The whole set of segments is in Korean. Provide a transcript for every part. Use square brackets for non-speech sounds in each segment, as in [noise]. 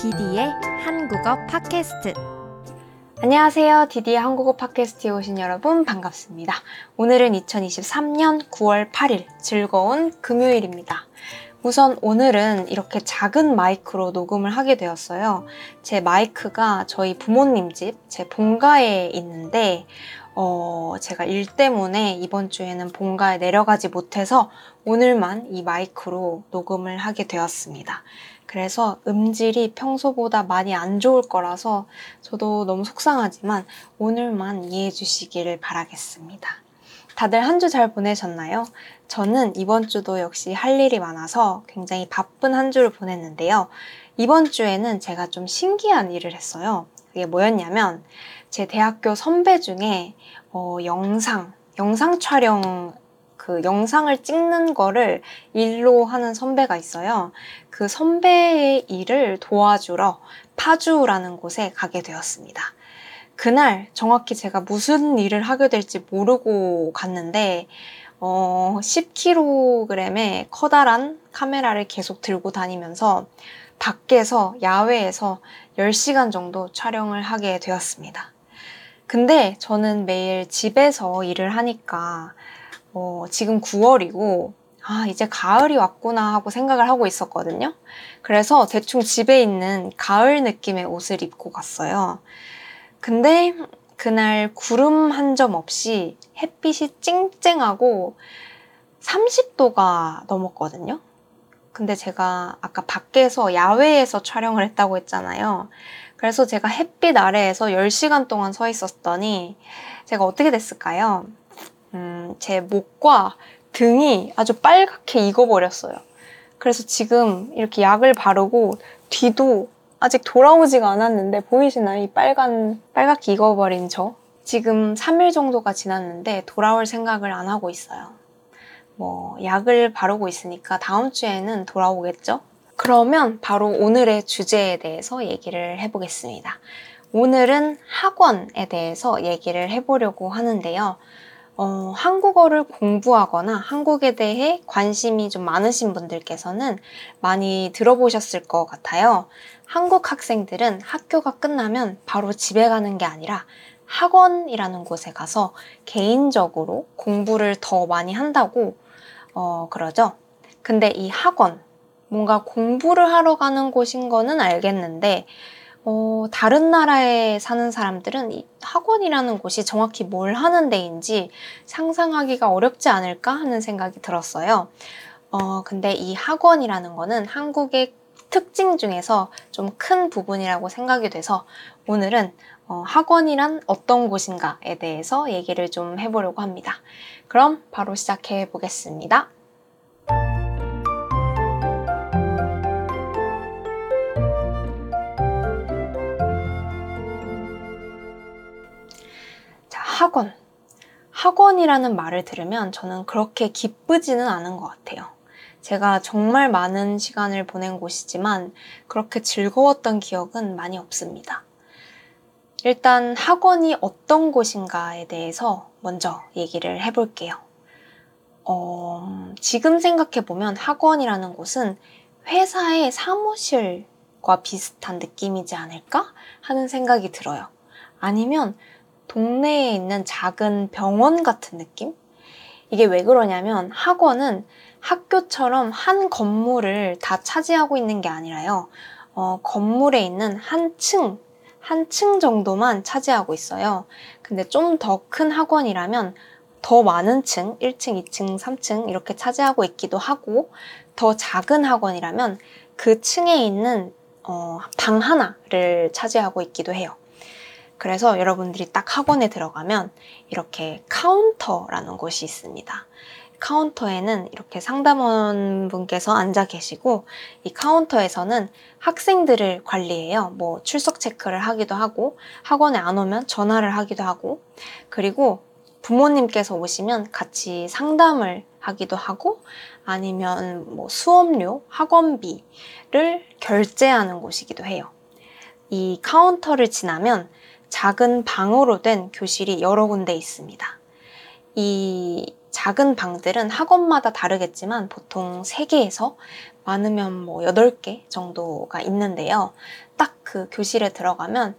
디디의 한국어 팟캐스트. 안녕하세요. 디디의 한국어 팟캐스트에 오신 여러분 반갑습니다. 오늘은 2023년 9월 8일 즐거운 금요일입니다. 우선 오늘은 이렇게 작은 마이크로 녹음을 하게 되었어요. 제 마이크가 저희 부모님 집, 제 본가에 있는데, 어, 제가 일 때문에 이번 주에는 본가에 내려가지 못해서 오늘만 이 마이크로 녹음을 하게 되었습니다. 그래서 음질이 평소보다 많이 안 좋을 거라서 저도 너무 속상하지만 오늘만 이해해 주시기를 바라겠습니다. 다들 한 주 잘 보내셨나요? 저는 이번 주도 역시 할 일이 많아서 굉장히 바쁜 한 주를 보냈는데요. 이번 주에는 제가 좀 신기한 일을 했어요. 그게 뭐였냐면 제 대학교 선배 중에 어, 영상, 영상 촬영 그 영상을 찍는 거를 일로 하는 선배가 있어요. 그 선배의 일을 도와주러 파주라는 곳에 가게 되었습니다. 그날 정확히 제가 무슨 일을 하게 될지 모르고 갔는데, 어, 10kg의 커다란 카메라를 계속 들고 다니면서 밖에서, 야외에서 10시간 정도 촬영을 하게 되었습니다. 근데 저는 매일 집에서 일을 하니까 어, 지금 9월이고, 아, 이제 가을이 왔구나 하고 생각을 하고 있었거든요. 그래서 대충 집에 있는 가을 느낌의 옷을 입고 갔어요. 근데 그날 구름 한 점 없이 햇빛이 쨍쨍하고 30도가 넘었거든요. 근데 제가 아까 밖에서 야외에서 촬영을 했다고 했잖아요. 그래서 제가 햇빛 아래에서 10시간 동안 서 있었더니 제가 어떻게 됐을까요? 음, 제 목과 등이 아주 빨갛게 익어버렸어요. 그래서 지금 이렇게 약을 바르고 뒤도 아직 돌아오지가 않았는데 보이시나요? 이 빨간, 빨갛게 익어버린 저? 지금 3일 정도가 지났는데 돌아올 생각을 안 하고 있어요. 뭐, 약을 바르고 있으니까 다음 주에는 돌아오겠죠? 그러면 바로 오늘의 주제에 대해서 얘기를 해보겠습니다. 오늘은 학원에 대해서 얘기를 해보려고 하는데요. 어, 한국어를 공부하거나 한국에 대해 관심이 좀 많으신 분들께서는 많이 들어보셨을 것 같아요. 한국 학생들은 학교가 끝나면 바로 집에 가는 게 아니라 학원이라는 곳에 가서 개인적으로 공부를 더 많이 한다고 어, 그러죠. 근데 이 학원, 뭔가 공부를 하러 가는 곳인 거는 알겠는데 어, 다른 나라에 사는 사람들은 이 학원이라는 곳이 정확히 뭘 하는 데인지 상상하기가 어렵지 않을까 하는 생각이 들었어요. 어, 근데 이 학원이라는 거는 한국의 특징 중에서 좀 큰 부분이라고 생각이 돼서 오늘은 어, 학원이란 어떤 곳인가에 대해서 얘기를 좀 해보려고 합니다. 그럼 바로 시작해 보겠습니다. 학원. 학원이라는 말을 들으면 저는 그렇게 기쁘지는 않은 것 같아요. 제가 정말 많은 시간을 보낸 곳이지만 그렇게 즐거웠던 기억은 많이 없습니다. 일단 학원이 어떤 곳인가에 대해서 먼저 얘기를 해볼게요. 어, 지금 생각해보면 학원이라는 곳은 회사의 사무실과 비슷한 느낌이지 않을까 하는 생각이 들어요. 아니면 동네에 있는 작은 병원 같은 느낌? 이게 왜 그러냐면 학원은 학교처럼 한 건물을 다 차지하고 있는 게 아니라요. 어, 건물에 있는 한 층, 한 층 정도만 차지하고 있어요. 근데 좀 더 큰 학원이라면 더 많은 층, 1층, 2층, 3층 이렇게 차지하고 있기도 하고 더 작은 학원이라면 그 층에 있는 어, 방 하나를 차지하고 있기도 해요. 그래서 여러분들이 딱 학원에 들어가면 이렇게 카운터라는 곳이 있습니다. 카운터에는 이렇게 상담원 분께서 앉아 계시고 이 카운터에서는 학생들을 관리해요. 뭐 출석 체크를 하기도 하고 학원에 안 오면 전화를 하기도 하고 그리고 부모님께서 오시면 같이 상담을 하기도 하고 아니면 뭐 수업료, 학원비를 결제하는 곳이기도 해요. 이 카운터를 지나면 작은 방으로 된 교실이 여러 군데 있습니다. 이 작은 방들은 학원마다 다르겠지만 보통 3개에서 많으면 뭐 8개 정도가 있는데요. 딱 그 교실에 들어가면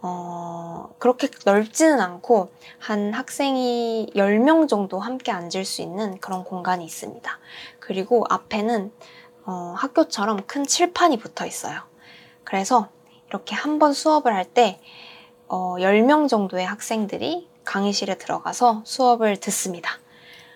어, 그렇게 넓지는 않고 한 학생이 10명 정도 함께 앉을 수 있는 그런 공간이 있습니다. 그리고 앞에는 어, 학교처럼 큰 칠판이 붙어 있어요. 그래서 이렇게 한 번 수업을 할때 어, 10명 정도의 학생들이 강의실에 들어가서 수업을 듣습니다.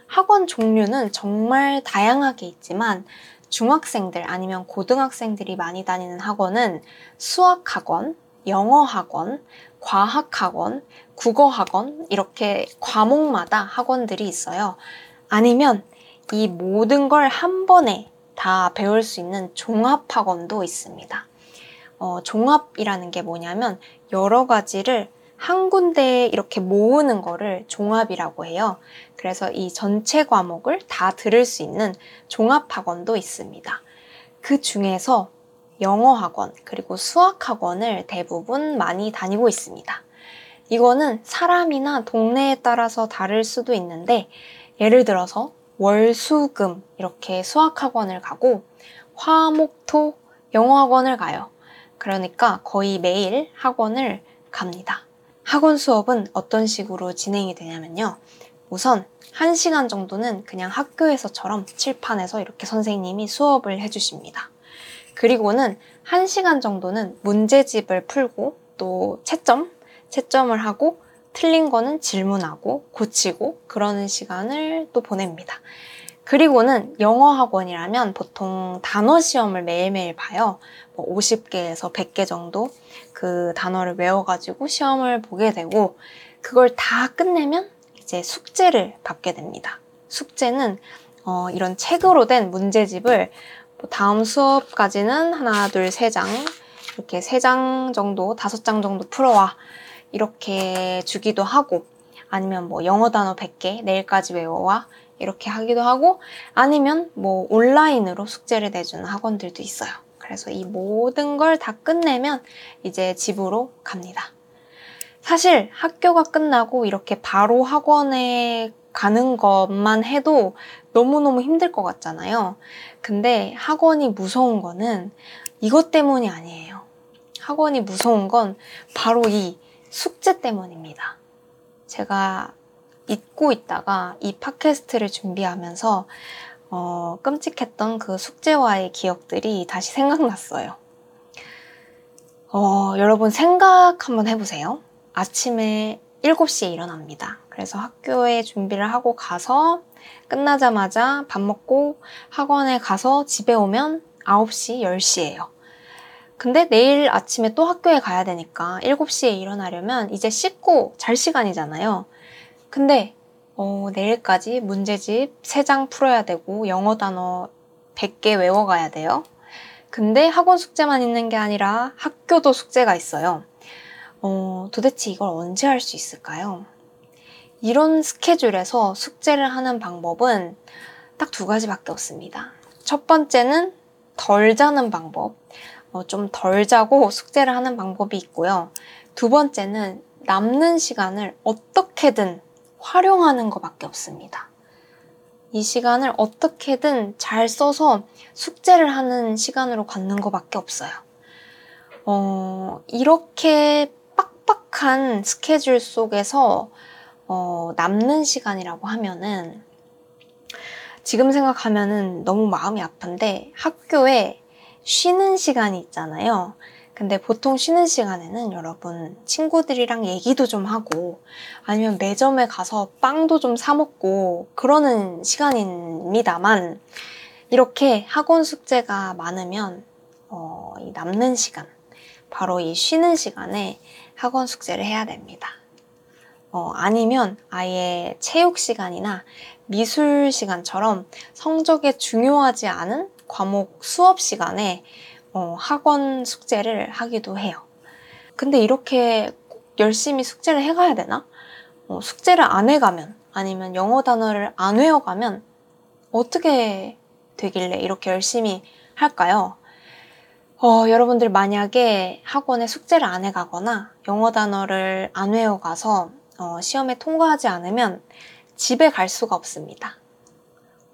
학원 종류는 정말 다양하게 있지만 중학생들 아니면 고등학생들이 많이 다니는 학원은 수학학원, 영어학원, 과학학원, 국어학원 이렇게 과목마다 학원들이 있어요. 아니면 이 모든 걸 한 번에 다 배울 수 있는 종합학원도 있습니다. 어, 종합이라는 게 뭐냐면 여러 가지를 한 군데에 이렇게 모으는 거를 종합이라고 해요. 그래서 이 전체 과목을 다 들을 수 있는 종합학원도 있습니다. 그 중에서 영어학원, 그리고 수학학원을 대부분 많이 다니고 있습니다. 이거는 사람이나 동네에 따라서 다를 수도 있는데, 예를 들어서 월, 수, 금 이렇게 수학학원을 가고, 화, 목, 토 영어학원을 가요. 그러니까 거의 매일 학원을 갑니다. 학원 수업은 어떤 식으로 진행이 되냐면요. 우선 1시간 정도는 그냥 학교에서처럼 칠판에서 이렇게 선생님이 수업을 해주십니다. 그리고는 1시간 정도는 문제집을 풀고 또 채점, 채점을 하고 틀린 거는 질문하고 고치고 그러는 시간을 또 보냅니다. 그리고는 영어 학원이라면 보통 단어 시험을 매일매일 봐요. 뭐 50개에서 100개 정도 그 단어를 외워가지고 시험을 보게 되고 그걸 다 끝내면 이제 숙제를 받게 됩니다. 숙제는 어, 이런 책으로 된 문제집을 뭐 다음 수업까지는 하나, 둘, 세 장, 이렇게 세 장 정도, 다섯 장 정도 풀어와. 이렇게 주기도 하고, 아니면 뭐 영어 단어 100개, 내일까지 외워와. 이렇게 하기도 하고, 아니면 뭐 온라인으로 숙제를 내주는 학원들도 있어요. 그래서 이 모든 걸 다 끝내면 이제 집으로 갑니다. 사실 학교가 끝나고 이렇게 바로 학원에 가는 것만 해도 너무너무 힘들 것 같잖아요. 근데 학원이 무서운 거는 이것 때문이 아니에요. 학원이 무서운 건 바로 이 숙제 때문입니다. 제가 잊고 있다가 이 팟캐스트를 준비하면서 어, 끔찍했던 그 숙제와의 기억들이 다시 생각났어요. 어, 여러분 생각 한번 해보세요. 아침에 7시에 일어납니다. 그래서 학교에 준비를 하고 가서 끝나자마자 밥 먹고 학원에 가서 집에 오면 9시, 10시예요. 근데 내일 아침에 또 학교에 가야 되니까 7시에 일어나려면 이제 씻고 잘 시간이잖아요. 근데 어, 내일까지 문제집 3장 풀어야 되고 영어 단어 100개 외워가야 돼요. 근데 학원 숙제만 있는 게 아니라 학교도 숙제가 있어요. 어, 도대체 이걸 언제 할 수 있을까요? 이런 스케줄에서 숙제를 하는 방법은 딱 두 가지밖에 없습니다. 첫 번째는 덜 자는 방법. 어, 좀 덜 자고 숙제를 하는 방법이 있고요. 두 번째는 남는 시간을 어떻게든 활용하는 것밖에 없습니다. 이 시간을 어떻게든 잘 써서 숙제를 하는 시간으로 갖는 것밖에 없어요. 어, 이렇게 빡빡한 스케줄 속에서 어, 남는 시간이라고 하면은 지금 생각하면은 너무 마음이 아픈데 학교에 쉬는 시간이 있잖아요. 근데 보통 쉬는 시간에는 여러분 친구들이랑 얘기도 좀 하고 아니면 매점에 가서 빵도 좀 사 먹고 그러는 시간입니다만 이렇게 학원 숙제가 많으면 어, 이 남는 시간 바로 이 쉬는 시간에 학원 숙제를 해야 됩니다. 어, 아니면 아예 체육 시간이나 미술 시간처럼 성적에 중요하지 않은 과목 수업 시간에 어, 학원 숙제를 하기도 해요. 근데 이렇게 열심히 숙제를 해가야 되나? 어, 숙제를 안 해가면 아니면 영어 단어를 안 외워가면 어떻게 되길래 이렇게 열심히 할까요? 어, 여러분들 만약에 학원에 숙제를 안 해가거나 영어 단어를 안 외워가서 어, 시험에 통과하지 않으면 집에 갈 수가 없습니다.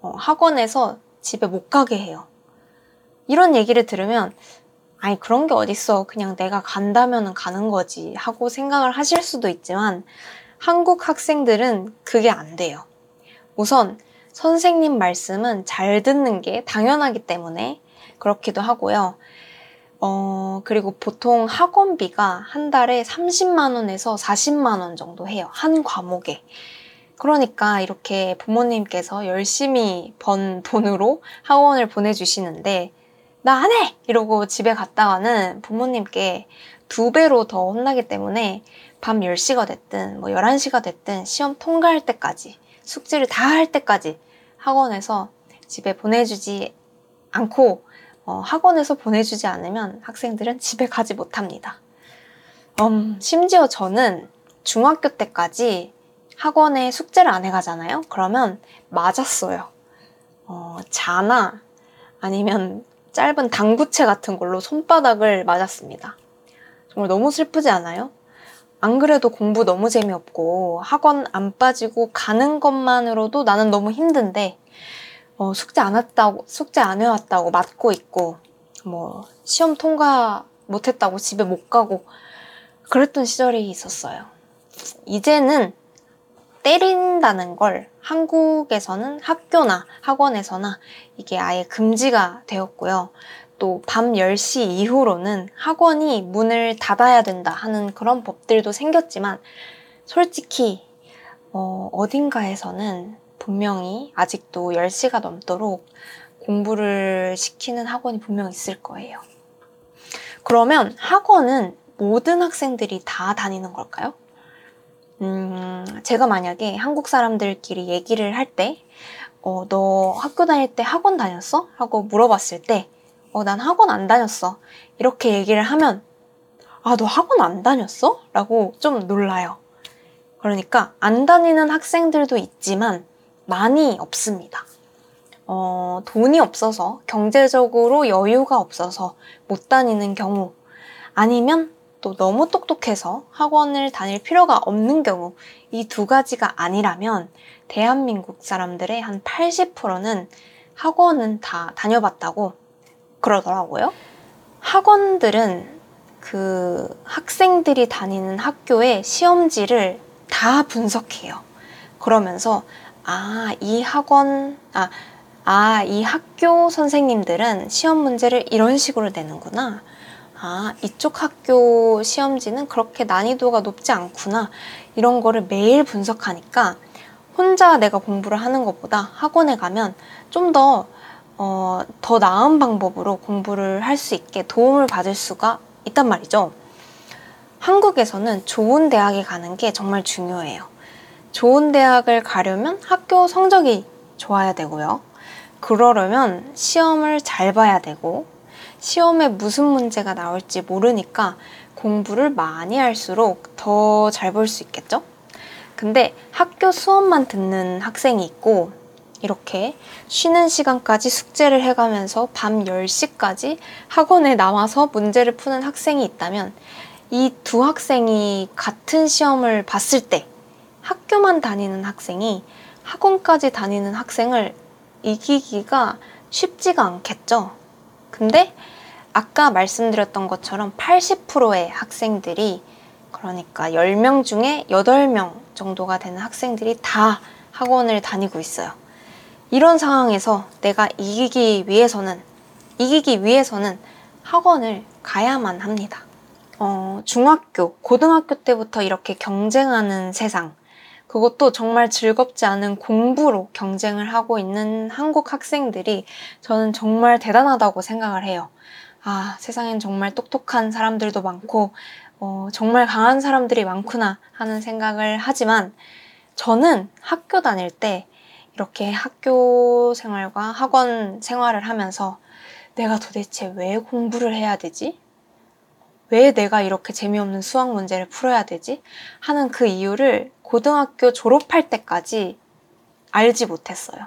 어, 학원에서 집에 못 가게 해요. 이런 얘기를 들으면 아니 그런 게 어딨어 그냥 내가 간다면 가는 거지 하고 생각을 하실 수도 있지만 한국 학생들은 그게 안 돼요. 우선 선생님 말씀은 잘 듣는 게 당연하기 때문에 그렇기도 하고요. 어, 그리고 보통 학원비가 한 달에 30만원에서 40만원 정도 해요. 한 과목에. 그러니까 이렇게 부모님께서 열심히 번 돈으로 학원을 보내주시는데, 나 안 해! 이러고 집에 갔다가는 부모님께 두 배로 더 혼나기 때문에 밤 10시가 됐든 뭐 11시가 됐든 시험 통과할 때까지 숙제를 다 할 때까지 학원에서 집에 보내주지 않고 어, 학원에서 보내주지 않으면 학생들은 집에 가지 못합니다. 음, 심지어 저는 중학교 때까지 학원에 숙제를 안 해가잖아요. 그러면 맞았어요. 어, 자나 아니면 짧은 당구채 같은 걸로 손바닥을 맞았습니다. 정말 너무 슬프지 않아요? 안 그래도 공부 너무 재미없고 학원 안 빠지고 가는 것만으로도 나는 너무 힘든데 어, 숙제 안 했다고 숙제 안 해왔다고 맞고 있고 뭐 시험 통과 못했다고 집에 못 가고 그랬던 시절이 있었어요. 이제는 때린다는 걸 한국에서는 학교나 학원에서나 이게 아예 금지가 되었고요. 또 밤 10시 이후로는 학원이 문을 닫아야 된다 하는 그런 법들도 생겼지만 솔직히 어, 어딘가에서는 분명히 아직도 10시가 넘도록 공부를 시키는 학원이 분명 있을 거예요. 그러면 학원은 모든 학생들이 다 다니는 걸까요? 음, 제가 만약에 한국 사람들끼리 얘기를 할 때, 어, 너 학교 다닐 때 학원 다녔어? 하고 물어봤을 때, 어, 난 학원 안 다녔어. 이렇게 얘기를 하면, 아, 너 학원 안 다녔어? 라고 좀 놀라요. 그러니까, 안 다니는 학생들도 있지만, 많이 없습니다. 어, 돈이 없어서, 경제적으로 여유가 없어서 못 다니는 경우, 아니면 또 너무 똑똑해서 학원을 다닐 필요가 없는 경우, 이 두 가지가 아니라면, 대한민국 사람들의 한 80%는 학원은 다 다녀봤다고 그러더라고요. 학원들은 그 학생들이 다니는 학교의 시험지를 다 분석해요. 그러면서 아, 이 학원, 아, 아, 이 학교 선생님들은 시험 문제를 이런 식으로 내는구나. 아, 이쪽 학교 시험지는 그렇게 난이도가 높지 않구나. 이런 거를 매일 분석하니까 혼자 내가 공부를 하는 것보다 학원에 가면 좀 더, 어, 더 나은 방법으로 공부를 할 수 있게 도움을 받을 수가 있단 말이죠. 한국에서는 좋은 대학에 가는 게 정말 중요해요. 좋은 대학을 가려면 학교 성적이 좋아야 되고요. 그러려면 시험을 잘 봐야 되고, 시험에 무슨 문제가 나올지 모르니까 공부를 많이 할수록 더 잘 볼 수 있겠죠? 근데 학교 수업만 듣는 학생이 있고, 이렇게 쉬는 시간까지 숙제를 해가면서 밤 10시까지 학원에 남아서 문제를 푸는 학생이 있다면, 이 두 학생이 같은 시험을 봤을 때 학교만 다니는 학생이 학원까지 다니는 학생을 이기기가 쉽지가 않겠죠. 근데 아까 말씀드렸던 것처럼 80%의 학생들이 그러니까 10명 중에 8명 정도가 되는 학생들이 다 학원을 다니고 있어요. 이런 상황에서 내가 이기기 위해서는 이기기 위해서는 학원을 가야만 합니다. 어, 중학교, 고등학교 때부터 이렇게 경쟁하는 세상, 그것도 정말 즐겁지 않은 공부로 경쟁을 하고 있는 한국 학생들이 저는 정말 대단하다고 생각을 해요. 아, 세상엔 정말 똑똑한 사람들도 많고, 어, 정말 강한 사람들이 많구나 하는 생각을 하지만, 저는 학교 다닐 때 이렇게 학교 생활과 학원 생활을 하면서 내가 도대체 왜 공부를 해야 되지? 왜 내가 이렇게 재미없는 수학 문제를 풀어야 되지? 하는 그 이유를 고등학교 졸업할 때까지 알지 못했어요.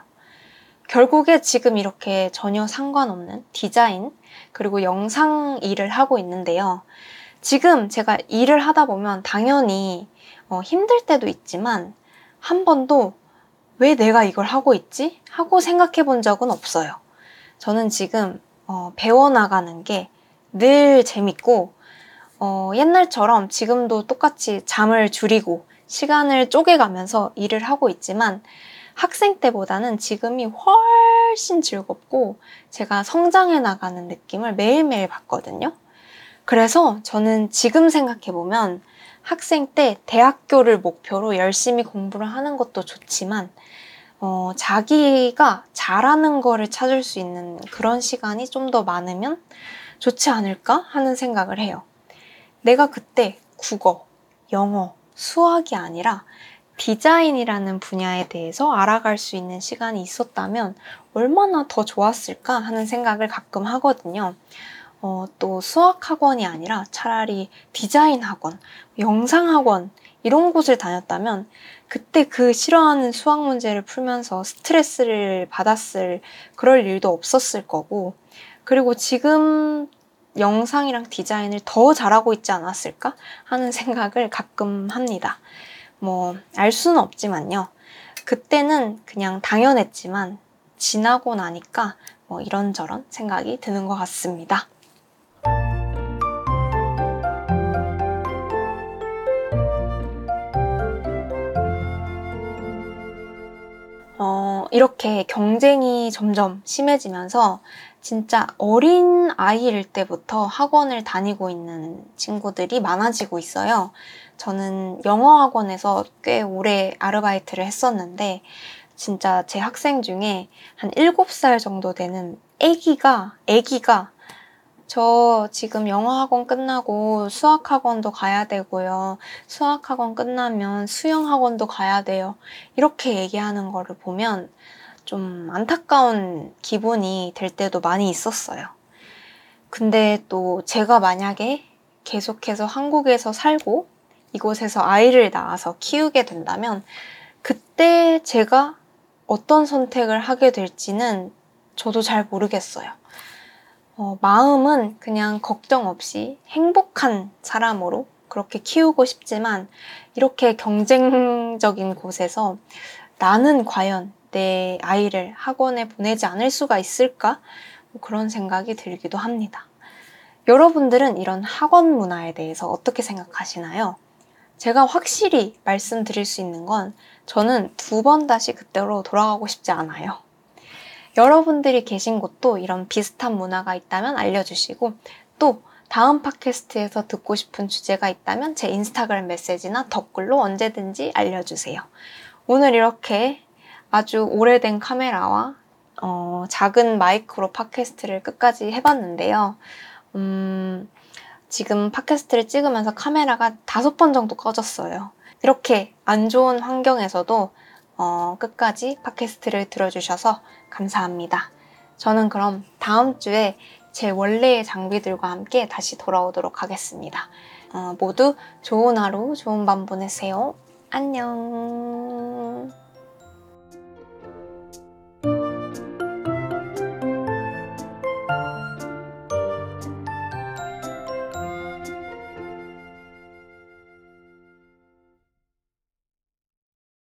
결국에 지금 이렇게 전혀 상관없는 디자인, 그리고 영상 일을 하고 있는데요. 지금 제가 일을 하다 보면 당연히 어, 힘들 때도 있지만 한 번도 왜 내가 이걸 하고 있지? 하고 생각해 본 적은 없어요. 저는 지금 어, 배워나가는 게 늘 재밌고 어, 옛날처럼 지금도 똑같이 잠을 줄이고 시간을 쪼개가면서 일을 하고 있지만 학생 때보다는 지금이 훨씬 즐겁고 제가 성장해 나가는 느낌을 매일매일 받거든요. 그래서 저는 지금 생각해보면 학생 때 대학교를 목표로 열심히 공부를 하는 것도 좋지만 어, 자기가 잘하는 거를 찾을 수 있는 그런 시간이 좀 더 많으면 좋지 않을까 하는 생각을 해요. 내가 그때 국어, 영어, 수학이 아니라 디자인이라는 분야에 대해서 알아갈 수 있는 시간이 있었다면 얼마나 더 좋았을까 하는 생각을 가끔 하거든요. 어, 또 수학 학원이 아니라 차라리 디자인 학원, 영상 학원 이런 곳을 다녔다면 그때 그 싫어하는 수학 문제를 풀면서 스트레스를 받았을 그럴 일도 없었을 거고 그리고 지금 영상이랑 디자인을 더 잘하고 있지 않았을까 하는 [laughs] 생각을 가끔 합니다. 뭐, 알 수는 없지만요. 그때는 그냥 당연했지만 지나고 나니까 뭐 이런저런 생각이 드는 것 같습니다. 어, 이렇게 경쟁이 점점 심해지면서 진짜 어린 아이일 때부터 학원을 다니고 있는 친구들이 많아지고 있어요. 저는 영어 학원에서 꽤 오래 아르바이트를 했었는데, 진짜 제 학생 중에 한 7살 정도 되는 애기가, 애기가 저 지금 영어 학원 끝나고 수학 학원도 가야 되고요. 수학 학원 끝나면 수영 학원도 가야 돼요. 이렇게 얘기하는 거를 보면 좀 안타까운 기분이 들 때도 많이 있었어요. 근데 또 제가 만약에 계속해서 한국에서 살고 이곳에서 아이를 낳아서 키우게 된다면 그때 제가 어떤 선택을 하게 될지는 저도 잘 모르겠어요. 어, 마음은 그냥 걱정 없이 행복한 사람으로 그렇게 키우고 싶지만 이렇게 경쟁적인 곳에서 나는 과연 내 아이를 학원에 보내지 않을 수가 있을까? 뭐 그런 생각이 들기도 합니다. 여러분들은 이런 학원 문화에 대해서 어떻게 생각하시나요? 제가 확실히 말씀드릴 수 있는 건 저는 두 번 다시 그때로 돌아가고 싶지 않아요. 여러분들이 계신 곳도 이런 비슷한 문화가 있다면 알려주시고 또 다음 팟캐스트에서 듣고 싶은 주제가 있다면 제 인스타그램 메시지나 댓글로 언제든지 알려주세요. 오늘 이렇게 아주 오래된 카메라와 어, 작은 마이크로 팟캐스트를 끝까지 해봤는데요. 음, 지금 팟캐스트를 찍으면서 카메라가 다섯 번 정도 꺼졌어요. 이렇게 안 좋은 환경에서도 어, 끝까지 팟캐스트를 들어주셔서 감사합니다. 저는 그럼 다음 주에 제 원래의 장비들과 함께 다시 돌아오도록 하겠습니다. 어, 모두 좋은 하루, 좋은 밤 보내세요. 안녕.